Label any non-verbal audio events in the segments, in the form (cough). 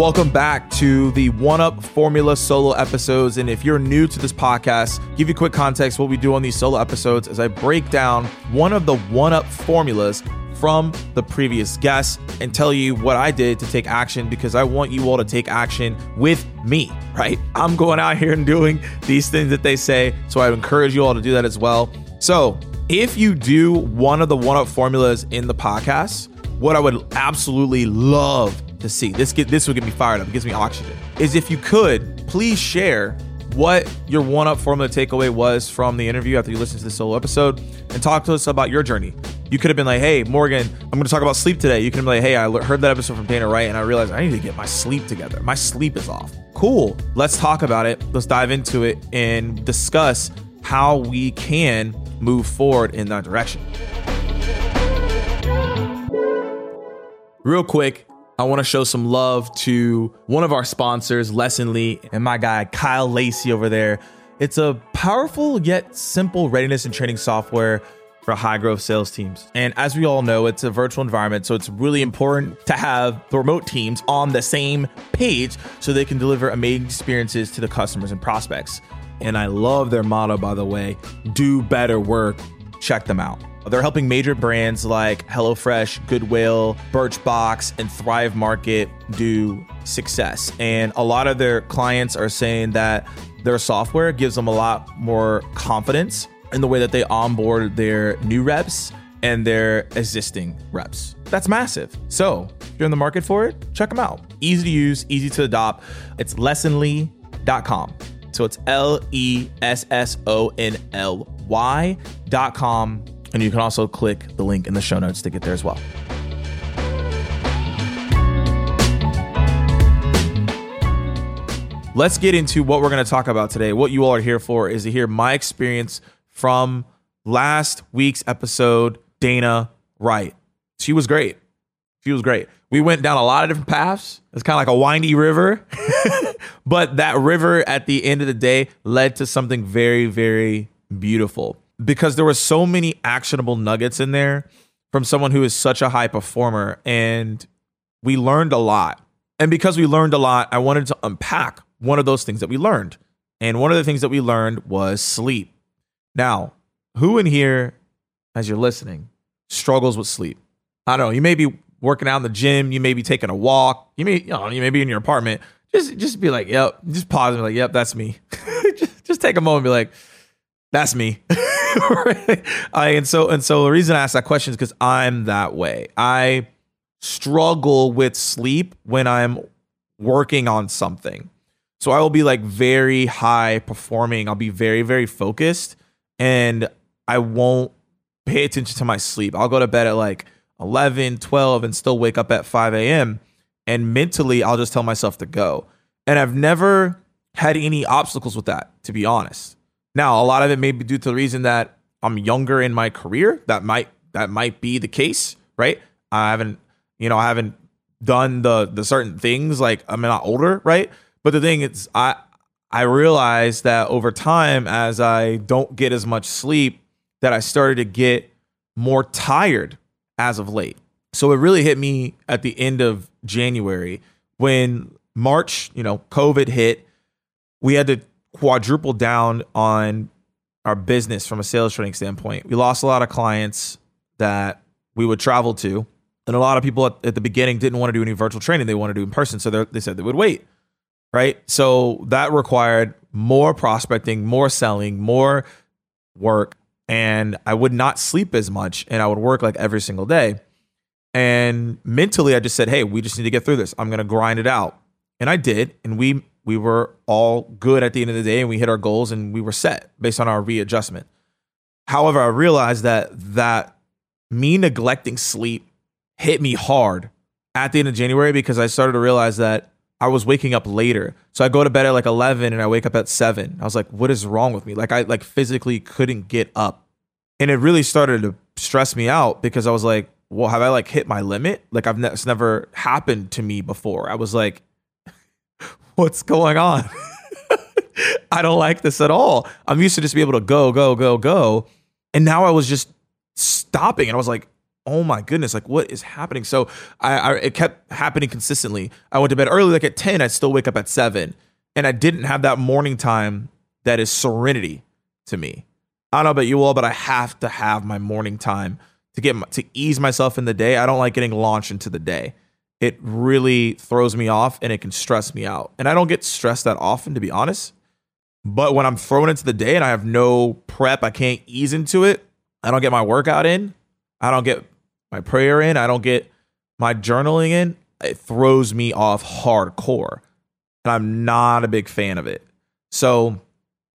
Welcome back to the One Up Formula solo episodes. And if you're new to this podcast, give you quick context. What we do on these solo episodes is I break down one of the One Up formulas from the previous guest and tell you what I did to take action because I want you all to take action with me, right? I'm going out here and doing these things that they say. So I encourage you all to do that as well. So if you do one of the One Up formulas in the podcast, what I would absolutely love to see. This get this will get me fired up. It gives me oxygen. Is if you could please share what your one up formula takeaway was from the interview after you listen to the solo episode and talk to us about your journey. You could have been like, hey, Morgan, I'm going to talk about sleep today. You can be like, hey, I heard that episode from Dana Wright and I realized I need to get my sleep together. My sleep is off. Cool. Let's talk about it. Let's dive into it and discuss how we can move forward in that direction. Real quick, I want to show some love to one of our sponsors, Lessonly, and my guy, Kyle Lacy over there. It's a powerful yet simple readiness and training software for high growth sales teams. And as we all know, it's a virtual environment, so it's really important to have the remote teams on the same page so they can deliver amazing experiences to the customers and prospects. And I love their motto, by the way do better work. Check them out. They're helping major brands like HelloFresh, Goodwill, Birchbox, and Thrive Market do success. And a lot of their clients are saying that their software gives them a lot more confidence in the way that they onboard their new reps and their existing reps. That's massive. So, if you're in the market for it, check them out. Easy to use, easy to adopt. It's lessonly.com. So it's L E S S O N L Y.com and you can also click the link in the show notes to get there as well. Let's get into what we're going to talk about today. What you all are here for is to hear my experience from last week's episode, Dana Wright. She was great. She was great. We went down a lot of different paths. It's kind of like a windy river, (laughs) but that river at the end of the day led to something very, very beautiful because there were so many actionable nuggets in there from someone who is such a high performer and we learned a lot. And because we learned a lot, I wanted to unpack one of those things that we learned. And one of the things that we learned was sleep. Now, who in here, as you're listening, struggles with sleep? I don't know. You may be working out in the gym. You may be taking a walk. You may, you know, you may be in your apartment. Just, just be like, yep. Just pause and be like, yep, that's me. (laughs) just, just take a moment and be like, that's me. (laughs) (laughs) I, and so and so the reason I ask that question is because I'm that way. I struggle with sleep when I'm working on something. So I will be like very high performing. I'll be very, very focused and I won't pay attention to my sleep. I'll go to bed at like 11, 12 and still wake up at 5 a.m. And mentally, I'll just tell myself to go. And I've never had any obstacles with that, to be honest. Now, a lot of it may be due to the reason that I'm younger in my career. That might that might be the case, right? I haven't, you know, I haven't done the the certain things like I'm not older, right? But the thing is, I I realized that over time, as I don't get as much sleep, that I started to get more tired as of late. So it really hit me at the end of January when March, you know, COVID hit. We had to quadruple down on our business from a sales training standpoint. We lost a lot of clients that we would travel to. And a lot of people at, at the beginning didn't want to do any virtual training. They wanted to do in person. So they said they would wait. Right. So that required more prospecting, more selling, more work. And I would not sleep as much and I would work like every single day. And mentally, I just said, hey, we just need to get through this. I'm going to grind it out. And I did. And we we were all good at the end of the day and we hit our goals and we were set based on our readjustment. However, I realized that that me neglecting sleep hit me hard at the end of January because I started to realize that I was waking up later. So I go to bed at like 11 and I wake up at 7. I was like, what is wrong with me? Like I like physically couldn't get up. And it really started to stress me out because I was like, well, have I like hit my limit? Like I've ne- it's never happened to me before. I was like, what's going on? (laughs) I don't like this at all. I'm used to just be able to go, go, go, go. And now I was just stopping and I was like, oh my goodness, like what is happening? So I, I it kept happening consistently. I went to bed early, like at 10, I'd still wake up at seven. And I didn't have that morning time that is serenity to me. I don't know about you all, but I have to have my morning time to get my, to ease myself in the day. I don't like getting launched into the day. It really throws me off and it can stress me out. And I don't get stressed that often, to be honest. But when I'm thrown into the day and I have no prep, I can't ease into it. I don't get my workout in. I don't get my prayer in. I don't get my journaling in. It throws me off hardcore. And I'm not a big fan of it. So,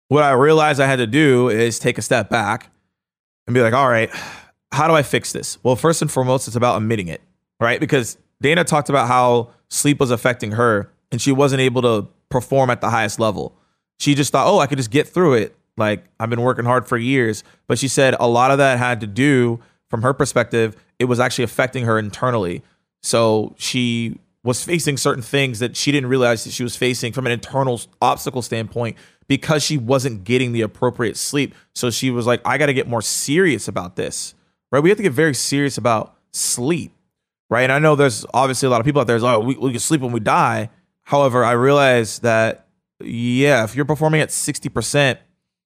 what I realized I had to do is take a step back and be like, all right, how do I fix this? Well, first and foremost, it's about admitting it, right? Because Dana talked about how sleep was affecting her and she wasn't able to perform at the highest level. She just thought, oh, I could just get through it. Like I've been working hard for years. But she said a lot of that had to do, from her perspective, it was actually affecting her internally. So she was facing certain things that she didn't realize that she was facing from an internal obstacle standpoint because she wasn't getting the appropriate sleep. So she was like, I got to get more serious about this, right? We have to get very serious about sleep, right? And I know there's obviously a lot of people out there, oh, we, we can sleep when we die. However, I realize that, yeah, if you're performing at 60%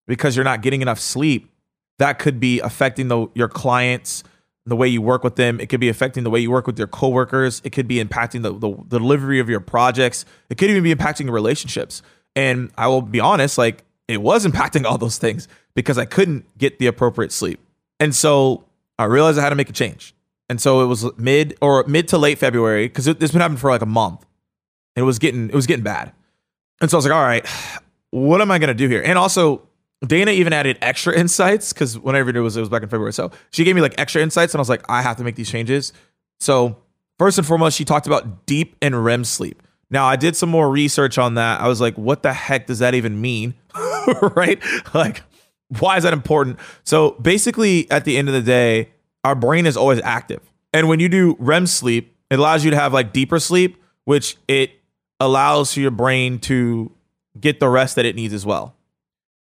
because you're not getting enough sleep, that could be affecting the, your clients' the way you work with them. It could be affecting the way you work with your coworkers. It could be impacting the, the, the delivery of your projects. It could even be impacting your relationships. And I will be honest, like it was (laughs) impacting all those things because I couldn't get the appropriate sleep. And so I realized I had to make a change. And so it was mid or mid to late February because it, has been happening for like a month. It was getting it was getting bad. And so I was like, all right, what am I gonna do here? And also Dana even added extra insights because whenever it was, it was back in February. So she gave me like extra insights, and I was like, I have to make these changes. So first and foremost, she talked about deep and REM sleep. Now I did some more research on that. I was like, what the heck does that even mean? (laughs) right? Like, why is that important? So basically, at the end of the day, our brain is always active. And when you do REM sleep, it allows you to have like deeper sleep, which it allows your brain to get the rest that it needs as well.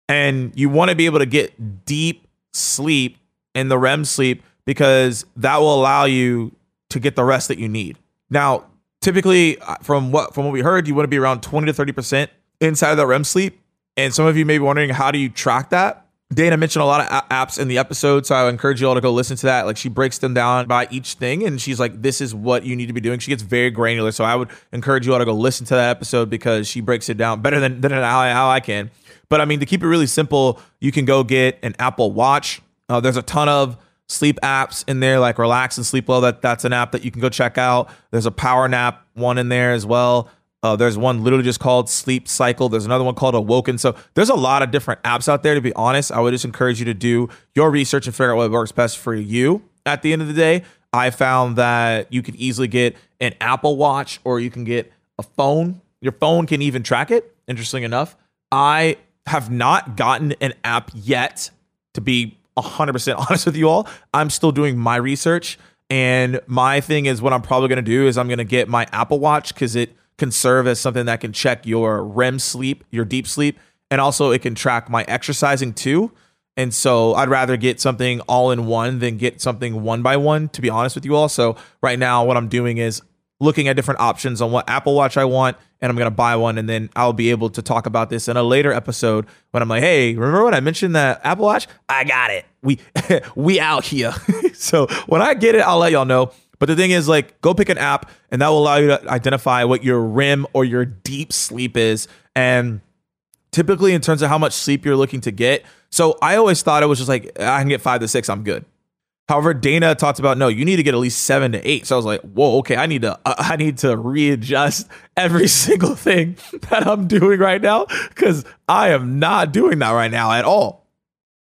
And you want to be able to get deep sleep in the REM sleep because that will allow you to get the rest that you need. Now, typically uh, from what from what we heard, you want to be around 20 to 30% inside of that REM sleep. And some of you may be wondering how do you track that? Dana mentioned a lot of apps in the episode, so I encourage you all to go listen to that. Like she breaks them down by each thing, and she's like, "This is what you need to be doing." She gets very granular, so I would encourage you all to go listen to that episode because she breaks it down better than than how I, how I can. But I mean, to keep it really simple, you can go get an Apple Watch. Uh, there's a ton of sleep apps in there, like Relax and Sleep Well. That that's an app that you can go check out. There's a Power Nap one in there as well. Uh, there's one literally just called Sleep Cycle. There's another one called Awoken. So there's a lot of different apps out there. To be honest, I would just encourage you to do your research and figure out what works best for you. At the end of the day, I found that you could easily get an Apple Watch or you can get a phone. Your phone can even track it. Interesting enough, I have not gotten an app yet, to be 100% (laughs) honest with you all. I'm still doing my research. And my thing is, what I'm probably going to do is I'm going to get my Apple Watch because it can serve as something that can check your REM sleep, your deep sleep, and also it can track my exercising too. And so I'd rather get something all in one than get something one by one, to be honest with you all. So right now, what I'm doing is looking at different options on what Apple Watch I want, and I'm gonna buy one, and then I'll be able to talk about this in a later episode when I'm like, hey, remember when I mentioned that Apple Watch? I got it. We (laughs) we out here. (laughs) so when I get it, I'll let y'all know. But the thing is, like, go pick an app, and that will allow you to identify what your REM or your deep sleep is, and typically in terms of how much sleep you're looking to get. So I always thought it was just like I can get five to six, I'm good. However, Dana talked about no, you need to get at least seven to eight. So I was like, whoa, okay, I need to uh, I need to readjust every (laughs) single thing that I'm doing right now because I am not doing that right now at all.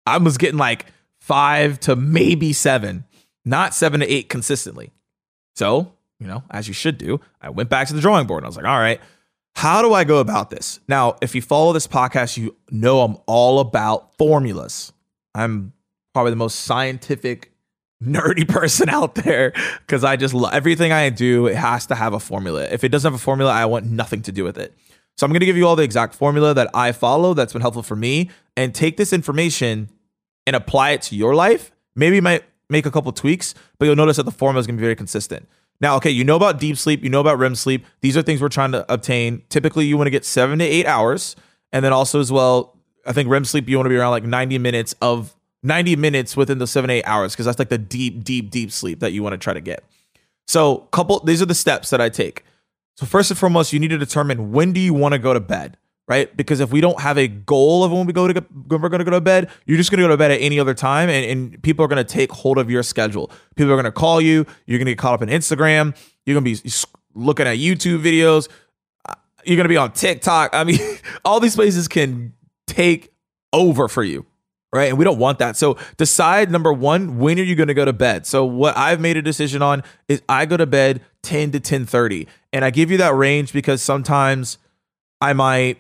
I was getting like five to maybe seven, not seven to eight consistently. So you know, as you should do, I went back to the drawing board and I was like, all right, how do I go about this? Now, if you follow this podcast, you know I'm all about formulas. I'm probably the most scientific (laughs) nerdy person out there because I just love everything I do. It has to have a formula. If it doesn't have a formula, I want nothing to do with it. So I'm going to give you all the exact formula that I follow that's been helpful for me and take this information and apply it to your life. Maybe it might make a couple tweaks, but you'll notice that the formula is going to be very consistent. Now, okay, you know about deep sleep, you know about REM sleep. These are things we're trying to obtain. Typically, you want to get seven to eight hours. And then also, as well, I think REM sleep, you want to be around like 90 minutes of 90 minutes within the seven, eight hours, because that's like the deep, deep, deep sleep that you want to try to get. So, couple, these are the steps that I take. So, first and foremost, you need to determine when do you want to go to bed right? Because if we don't have a goal of when we go to when we're going to go to bed, you're just going to go to bed at any other time, and, and people are going to take hold of your schedule. People are going to call you. You're going to get caught up in Instagram. You're going to be looking at YouTube videos. Uh, you're going to be on TikTok. I mean, (laughs) all these places can take over for you. Right. And we don't want that. So decide number one, when are you going to go to bed? So what I've made a decision on is I go to bed 10 to 10 30. And I give you that range because sometimes I might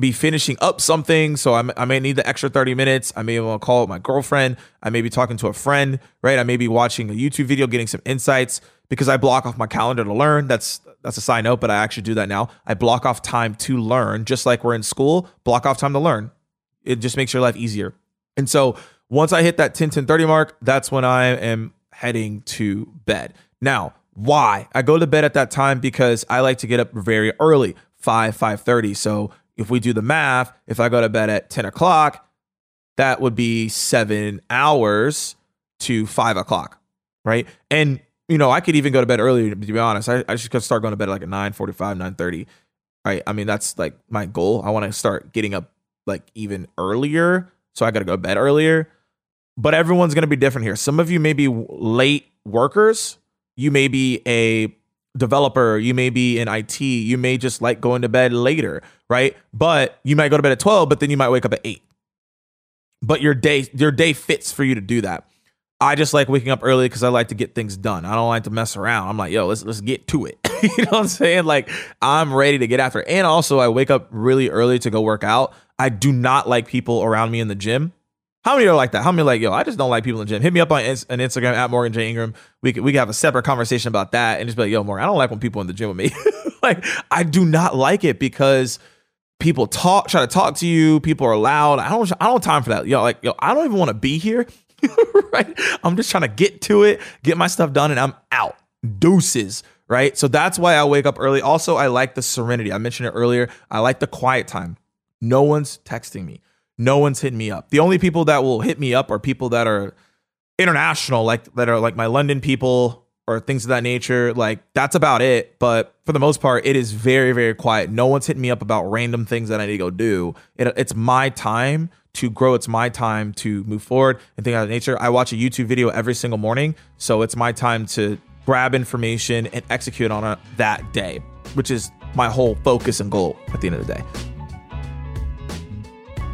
be finishing up something. So I'm, i may need the extra 30 minutes. I may want to call my girlfriend. I may be talking to a friend, right? I may be watching a YouTube video, getting some insights because I block off my calendar to learn. That's that's a side note, but I actually do that now. I block off time to learn, just like we're in school, block off time to learn. It just makes your life easier. And so once I hit that 10, 10, 30 mark, that's when I am heading to bed. Now, why? I go to bed at that time because I like to get up very early, 5, 5:30. So if we do the math, if I go to bed at 10 o'clock, that would be seven hours to five o'clock, right? And you know, I could even go to bed earlier. To be honest, I, I just could start going to bed at like at 9 45, 9 30. Right. I mean, that's like my goal. I want to start getting up like even earlier. So I got to go to bed earlier. But everyone's going to be different here. Some of you may be late workers. You may be a developer, you may be in IT, you may just like going to bed later, right? But you might go to bed at 12, but then you might wake up at 8. But your day your day fits for you to do that. I just like waking up early because I like to get things done. I don't like to mess around. I'm like, yo, let's let's get to it. (laughs) you know what I'm saying? Like I'm ready to get after it. And also I wake up really early to go work out. I do not like people around me in the gym how many are like that? How many like, yo, I just don't like people in the gym. Hit me up on, on Instagram at Morgan J. Ingram. We could, we could have a separate conversation about that and just be like, yo, Morgan, I don't like when people in the gym with me. (laughs) like, I do not like it because people talk, try to talk to you. People are loud. I don't, I don't time for that. Yo, like, yo, I don't even want to be here. (laughs) right? I'm just trying to get to it, get my stuff done, and I'm out. Deuces. Right. So that's why I wake up early. Also, I like the serenity. I mentioned it earlier. I like the quiet time. No one's texting me. No one's hitting me up. The only people that will hit me up are people that are international, like that are like my London people or things of that nature. Like that's about it. But for the most part, it is very, very quiet. No one's hitting me up about random things that I need to go do. It, it's my time to grow. It's my time to move forward and things of that nature. I watch a YouTube video every single morning. So it's my time to grab information and execute on it that day, which is my whole focus and goal at the end of the day.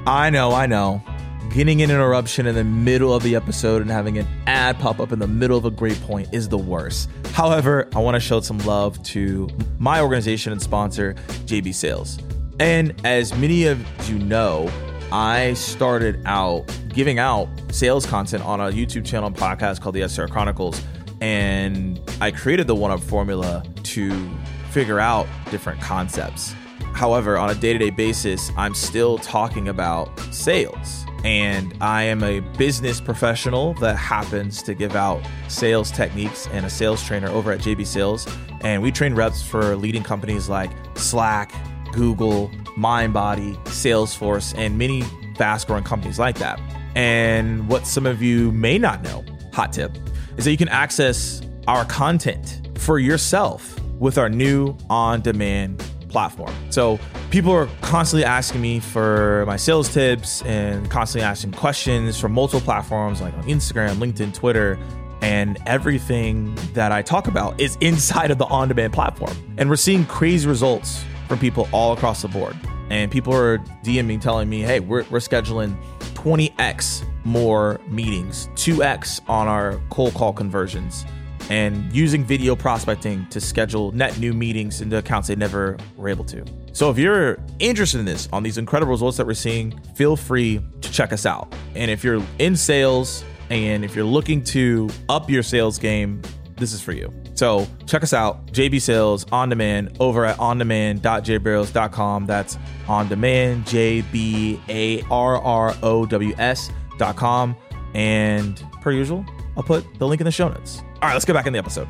I know, I know. Getting an interruption in the middle of the episode and having an ad pop up in the middle of a great point is the worst. However, I want to show some love to my organization and sponsor, JB Sales. And as many of you know, I started out giving out sales content on a YouTube channel and podcast called the SDR Chronicles. And I created the one up formula to figure out different concepts However, on a day to day basis, I'm still talking about sales. And I am a business professional that happens to give out sales techniques and a sales trainer over at JB Sales. And we train reps for leading companies like Slack, Google, MindBody, Salesforce, and many fast growing companies like that. And what some of you may not know, hot tip, is that you can access our content for yourself with our new on demand platform. So people are constantly asking me for my sales tips and constantly asking questions from multiple platforms like on Instagram, LinkedIn, Twitter. And everything that I talk about is (laughs) inside of the on demand platform. And we're seeing crazy results from people all across the board. And people are DMing telling me, hey, we're, we're scheduling 20x more meetings, 2x on our cold call conversions and using video prospecting to schedule net new meetings into accounts they never were able to. So if you're interested in this on these incredible results that we're seeing, feel free to check us out. And if you're in sales and if you're looking to up your sales game, this is for you. So check us out, JB Sales on demand over at ondemand.jbarrows.com. That's on demand, J B A R R O W S.com. And per usual, I'll put the link in the show notes. All right, let's get back in the episode.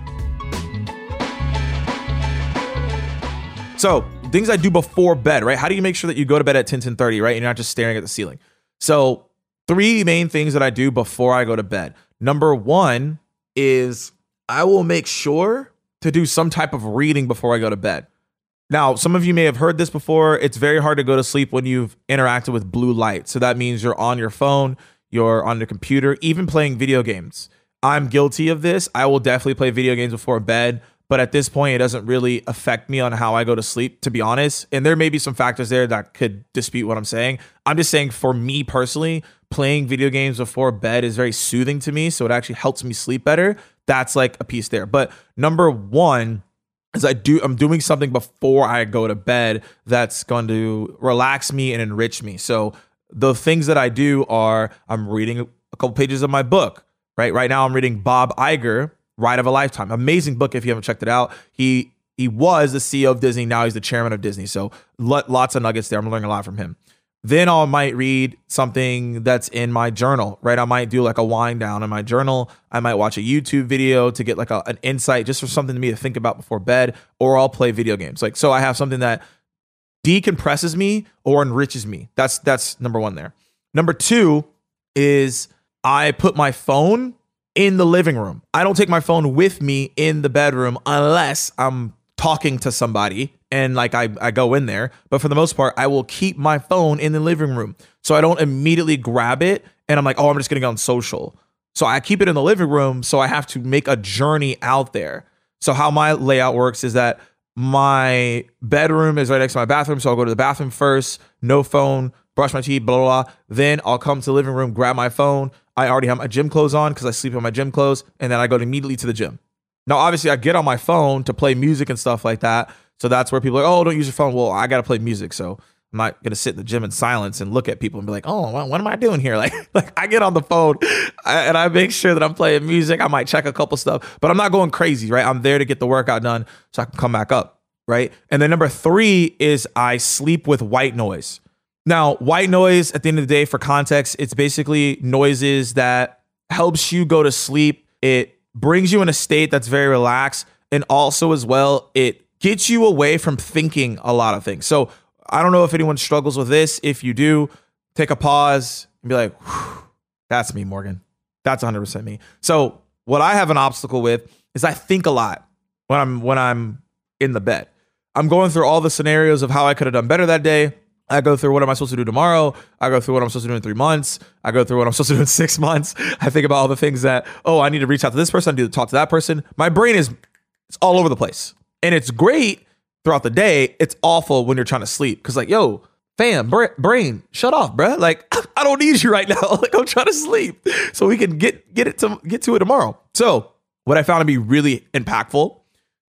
So, things I do before bed, right? How do you make sure that you go to bed at 10, 10 30, right? And you're not just staring at the ceiling. So, three main things that I do before I go to bed. Number one is I will make sure to do some type of reading before I go to bed. Now, some of you may have heard this before. It's very hard to go to sleep when you've interacted with blue light. So that means you're on your phone, you're on the computer, even playing video games. I'm guilty of this. I will definitely play video games before bed, but at this point, it doesn't really affect me on how I go to sleep, to be honest. And there may be some factors there that could dispute what I'm saying. I'm just saying, for me personally, playing video games before bed is very soothing to me. So it actually helps me sleep better. That's like a piece there. But number one, is I do I'm doing something before I go to bed that's going to relax me and enrich me. So the things that I do are I'm reading a couple pages of my book. Right. Right now I'm reading Bob Iger, Ride of a Lifetime. Amazing book if you haven't checked it out. He he was the CEO of Disney. Now he's the chairman of Disney. So lots of nuggets there. I'm learning a lot from him. Then I might read something that's in my journal, right? I might do like a wind down in my journal. I might watch a YouTube video to get like a, an insight just for something to me to think about before bed, or I'll play video games. Like, so I have something that decompresses me or enriches me. That's that's number one there. Number two is I put my phone in the living room. I don't take my phone with me in the bedroom unless I'm talking to somebody and like I, I go in there. But for the most part, I will keep my phone in the living room. So I don't immediately grab it and I'm like, oh, I'm just gonna go on social. So I keep it in the living room. So I have to make a journey out there. So how my layout works is that my bedroom is right next to my bathroom. So I'll go to the bathroom first, no phone, brush my teeth, blah, blah, blah. Then I'll come to the living room, grab my phone. I already have my gym clothes on because I sleep in my gym clothes. And then I go immediately to the gym. Now, obviously, I get on my phone to play music and stuff like that. So that's where people are like, oh, don't use your phone. Well, I got to play music. So I'm not going to sit in the gym in silence and look at people and be like, oh, what, what am I doing here? (laughs) Like, like I get on the phone and I make sure that I'm playing music. I might check a couple stuff, but I'm not going crazy, right? I'm there to get the workout done so I can come back up, right? And then number three is I sleep with white noise. Now, white noise, at the end of the day, for context, it's basically noises that helps you go to sleep. It brings you in a state that's very relaxed. And also, as well, it gets you away from thinking a lot of things. So, I don't know if anyone struggles with this. If you do, take a pause and be like, that's me, Morgan. That's 100% me. So, what I have an obstacle with is I think a lot when I'm when I'm in the bed. I'm going through all the scenarios of how I could have done better that day. I go through what am I supposed to do tomorrow? I go through what I'm supposed to do in three months. I go through what I'm supposed to do in (laughs) six months. I think about all the things that, oh, I need to reach out to this person, I need to talk to that person. My brain is it's all over the place. And it's great throughout the day. It's awful when you're trying to sleep. Cause like, yo, fam, brain, shut off, bruh. Like, (laughs) I don't need you right now. (laughs) like I'm trying to sleep. So we can get get it to get to it tomorrow. So what I found to be really impactful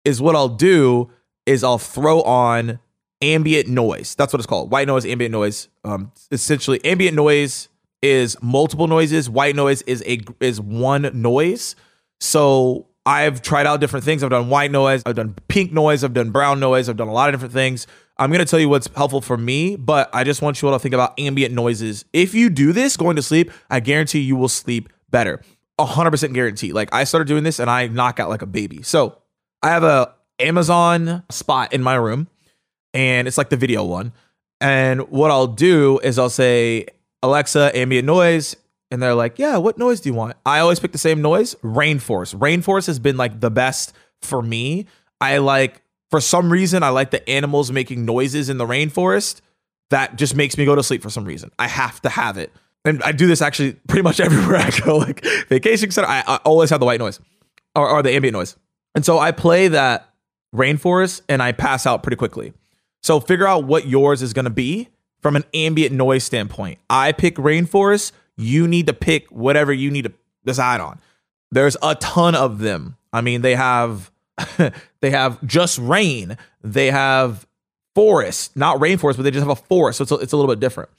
is what I'll do is I'll throw on ambient noise. That's what it's called. White noise, ambient noise. Um, essentially, ambient noise is multiple noises. White noise is a is one noise. So I've tried out different things. I've done white noise. I've done pink noise. I've done brown noise. I've done a lot of different things. I'm to tell you what's helpful for me, but I just want you all to think about ambient noises. If you do this going to sleep, I guarantee you will sleep better. 100% guarantee. Like I started doing this and I knock out like a baby. So I have a Amazon spot in my room and it's like the video one. And what I'll do is I'll say, Alexa, ambient noise. And they're like, yeah, what noise do you want? I always pick the same noise rainforest. Rainforest has been like the best for me. I like, for some reason, I like the animals making noises in the rainforest. That just makes me go to sleep for some reason. I have to have it. And I do this actually (laughs) pretty much (laughs) everywhere I go, like vacation center. I, I always have the white noise or, or the ambient noise. And so I play that rainforest and I pass out pretty quickly. So figure out what yours is going to be from an ambient noise standpoint. I pick rainforest. You need to pick whatever you need to decide on. There's a ton of them. I mean, they have (laughs) they have just rain. They have forest, not rainforest, but they just have a forest. So it's a, it's a little bit different.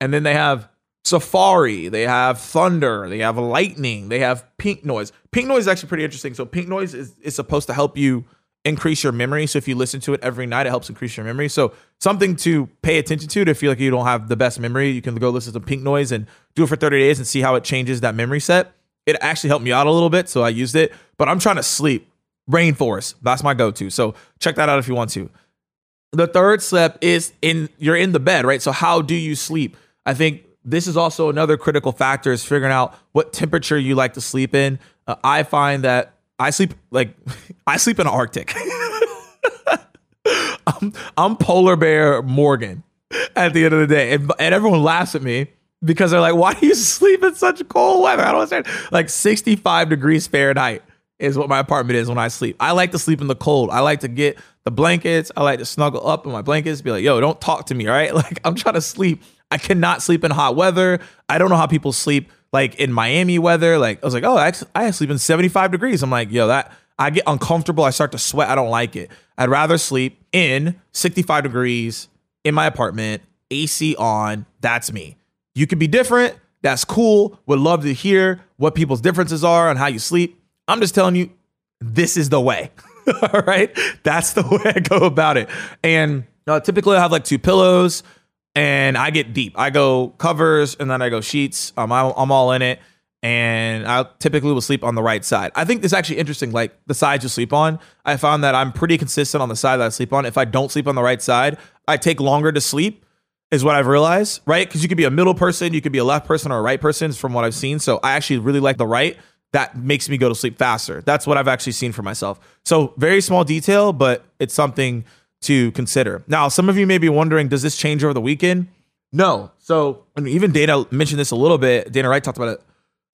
And then they have safari. They have thunder. They have lightning. They have pink noise. Pink noise is actually pretty interesting. So pink noise is, is supposed to help you increase your memory. So if you listen to it every night, it helps increase your memory. So something to pay attention to to feel like you don't have the best memory. You can go listen to Pink Noise and do it for 30 days and see how it changes that memory set. it actually helped me out a little bit, so I used it. But I'm trying to sleep. Rainforest, that's my go-to. So check that out if you want to. The third step is in you're in the bed, right? So how do you sleep? I think this is also another critical factor is figuring out what temperature you like to sleep in. Uh, I find that I sleep like (laughs) I sleep in Arctic. (laughs) I'm, I'm polar bear Morgan at the end of the day, and, and everyone laughs at me because they're like, "Why do you (laughs) sleep in such cold weather?" I don't understand. Like 65 degrees Fahrenheit is what my apartment is when I sleep. I like to sleep in the cold. I like to get the blankets. I like to snuggle up in my blankets. Be like, "Yo, don't talk to me, all right?" Like I'm trying to sleep. I cannot sleep in hot weather. I don't know how people sleep like in Miami weather. Like I was like, "Oh, I, I sleep in 75 degrees." I'm like, "Yo, that." I get uncomfortable. I start to sweat. I don't like it. I'd rather sleep in 65 degrees in my apartment, AC on. That's me. You could be different. That's cool. Would love to hear what people's differences are on how you sleep. I'm just telling you, this is the way. (laughs) All right. That's the (laughs) way I go about it. And uh, typically I have like two pillows and I get deep. I go covers and then I go sheets. Um, I, I'm all in it and I typically will sleep on the right side. I think this is actually interesting. Like the sides you sleep on, I found that I'm pretty consistent on the side that I sleep on. If I don't sleep on the right side, I take longer to sleep, is what I've realized, right? Because you could be a middle person, you could be a left person or a right person, from what I've seen. So I actually really like the right. That makes me go to sleep faster. That's what I've actually seen for myself. So very small detail, but it's something to consider. Now, some of you may be wondering, does this change over the weekend? No. So, even Dana mentioned this a little bit. Dana Wright talked about it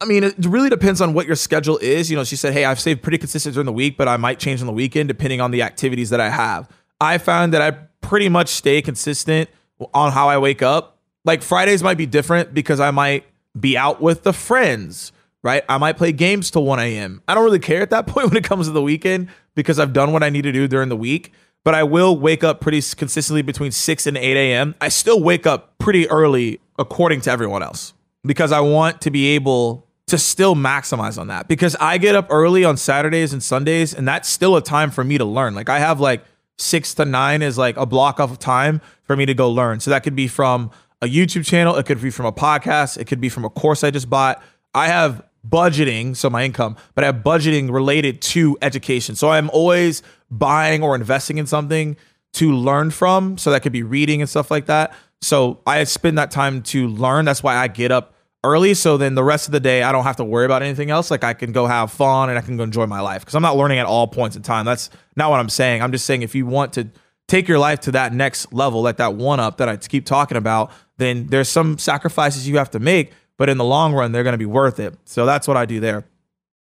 I mean, it really depends on what your schedule is. You know, she said, Hey, I've stayed pretty consistent during the week, but I might change on the weekend depending on the activities that I have. I found that I pretty much stay consistent on how I wake up. Like Fridays might be different because I might be out with the friends, right? I might play games till 1 a.m. I don't really care at that (laughs) point when it comes to the weekend because I've done what I need to do during the week. But I will wake up pretty consistently between 6 and 8 a.m. I still wake up pretty early according to everyone else because I want to be able to still maximize on that because I get up early on Saturdays and Sundays and that's still a time for me to learn. Like I have like 6 to 9 is like a block of time for me to go learn. So that could be from a YouTube channel, it could be from a podcast, it could be from a course I just bought. I have budgeting, so my income, but I have budgeting related to education. So I'm always buying or investing in something to learn from. So that could be reading and stuff like that. So I spend that time to learn. That's why I get up early. So then the rest of the day I don't have to worry about anything else. Like I can go have fun and I can go enjoy my life. Because I'm not learning at all points in time. That's not what I'm saying. I'm just saying if you want to take your life to that next level like that one up that I keep talking about then there's some sacrifices you have to make. But in the long run they're going to be worth it. So that's what I do there.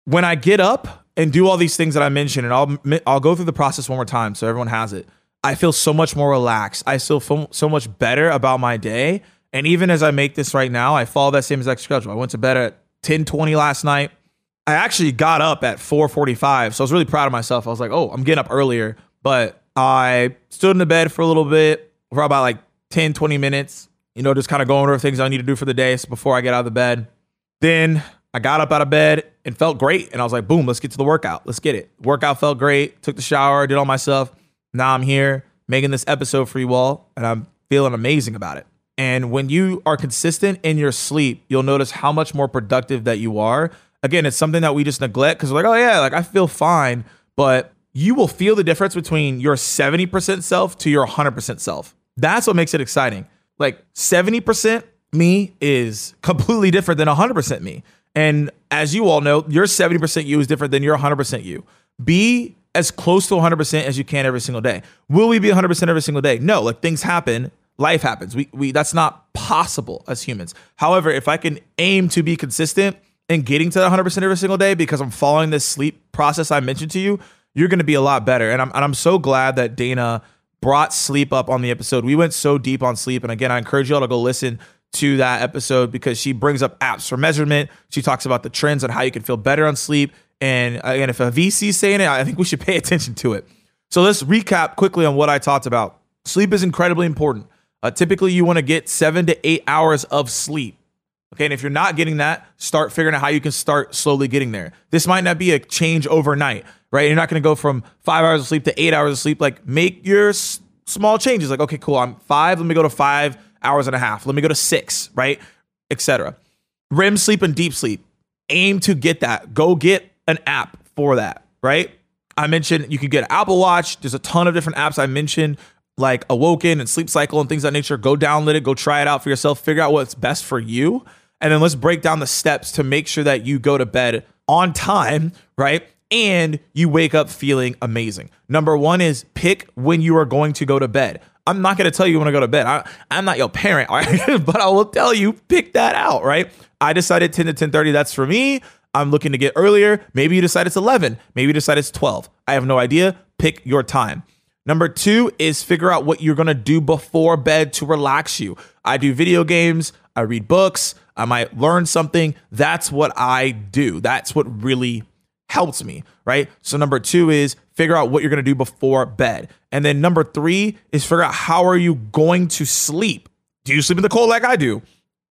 When I get up and do all these things that I mentioned and I'll I'll go through the process one more time so everyone has it I feel so much more relaxed I still feel so much better about my day and even as I make this right now, I follow that same exact schedule. I went to bed at 10:20 last night. I actually got up at 4:45, so I was really proud of myself. I was like, "Oh, I'm getting up earlier." But I stood in the bed for a little bit, for about like 10, 20 minutes, you know, just kind of going over things I need to do for the day before I get out of the bed. Then I got up out of bed and felt great. And I was like, boom, let's get to the workout. Let's get it. Workout felt great. Took the shower, did all my stuff. Now I'm here making this episode for you all, and I'm feeling amazing about it. And when you are consistent in your sleep, you'll notice how much more productive that you are. Again, it's something that we just neglect because we're like, oh, yeah, like I feel fine. But you will feel the difference between your 70% self to your 100% self. That's what makes it exciting. Like 70% me is completely different than 100% me. And as you all know, your 70% you is different than your 100% you. Be as close to 100% as you can every single day. Will we be 100% every single day? No, like things happen life happens. We we that's not possible as humans. However, if I can aim to be consistent and getting to 100% every single day because I'm following this sleep process I mentioned to you, you're going to be a lot better. And I'm and I'm so glad that Dana brought sleep up on the episode. We went so deep on sleep and again, I encourage you all to go listen to that episode because she brings up apps for measurement. She talks about the trends on how you can feel better on sleep. And again, if a VC is saying it, I think we should pay (laughs) attention to it. So let's recap quickly on what I talked about. Sleep is incredibly important. Uh, typically, you want to get seven to eight hours of sleep. Okay, and if you're not getting that, start figuring out how you can start slowly getting there. This might not be a change overnight, right? You're not going to go from five hours of sleep to eight hours of sleep. Like, make your s- small changes. Like, okay, cool, I'm five. Let me go to five hours and a half. Let me go to six, right? Etc. REM sleep and deep sleep. aim to get that. Go get an app for that, right? I mentioned you can get Apple Watch. There's a ton of different apps I mentioned, like Awoken and Sleep Cycle and things of that nature. Go download it, go try it out for yourself, figure out what's best for you. And then let's break down the steps to make sure that you go to bed on time, right? And you wake up feeling amazing. Number one is pick when you are going to go to bed. I'm not going to tell you when to go to bed. I, am not your parent, (laughs) but I will tell you pick that out, right? I decided 10 to 10:30. That's for me. I'm looking to get earlier. Maybe you decide it's 11. Maybe you decide it's 12. I have no idea. Pick your time. Number two is figure out what you're going to do before bed to relax you. I do video games. I read books. I might learn something. That's what I do. That's what really helps me, right? So number two is figure out what you're going to do before bed. And then number three is figure out how are you going to sleep? Do you sleep in the cold like I do?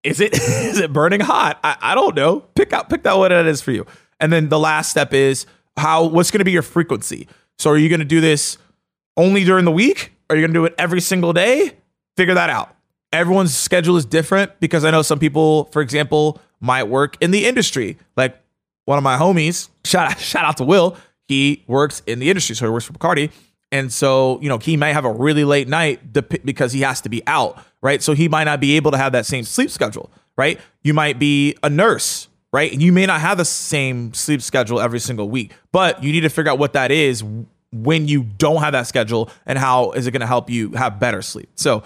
Is it (laughs) is it burning hot? I, I don't know. Pick out pick out what it is for you. And then the last step is how what's going to be your frequency. So are you going to do this only during the week? Are you going to do it every single day? Figure that out. Everyone's schedule is different because I know some people, for example, might work in the industry. Like one of my homies, (laughs) shout out, shout out to Will. He works in the industry, so he works for Bacardi. And so, you know, he might have a really late night because he has to be out, right? So he might not be able to have that same sleep schedule, right? You might be a nurse, right? And you may not have the same sleep schedule every single week, but you need to figure out what that is when you don't have that schedule and how is it going to help you have better sleep. So,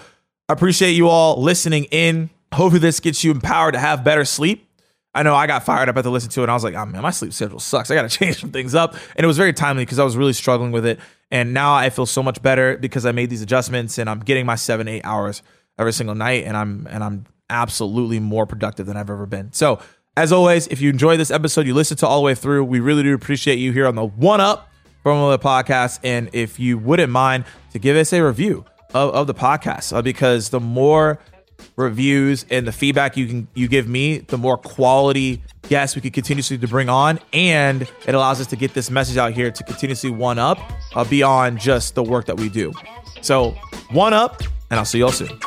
I appreciate you all listening in. Hopefully, this gets you empowered to have better sleep. I know I got fired up at the listen to it. And I was like, oh man, my sleep schedule sucks. I got to (laughs) change some things up. And it was very timely because I was really struggling with it. And now I feel so much better because I made these adjustments and I'm getting my seven, eight hours every single night. And I'm, and I'm absolutely more productive than I've ever been. So as always, if you enjoy this episode, you listen to all the way through, we really do appreciate you here on the one up formula podcast. And if you wouldn't mind to give us a review of, of the podcast, uh, because the more reviews and the feedback you can you give me, the more quality guests we can continuously to bring on, and it allows us to get this message out here to continuously one up uh, beyond just the work that we do. So one up, and I'll see y'all soon.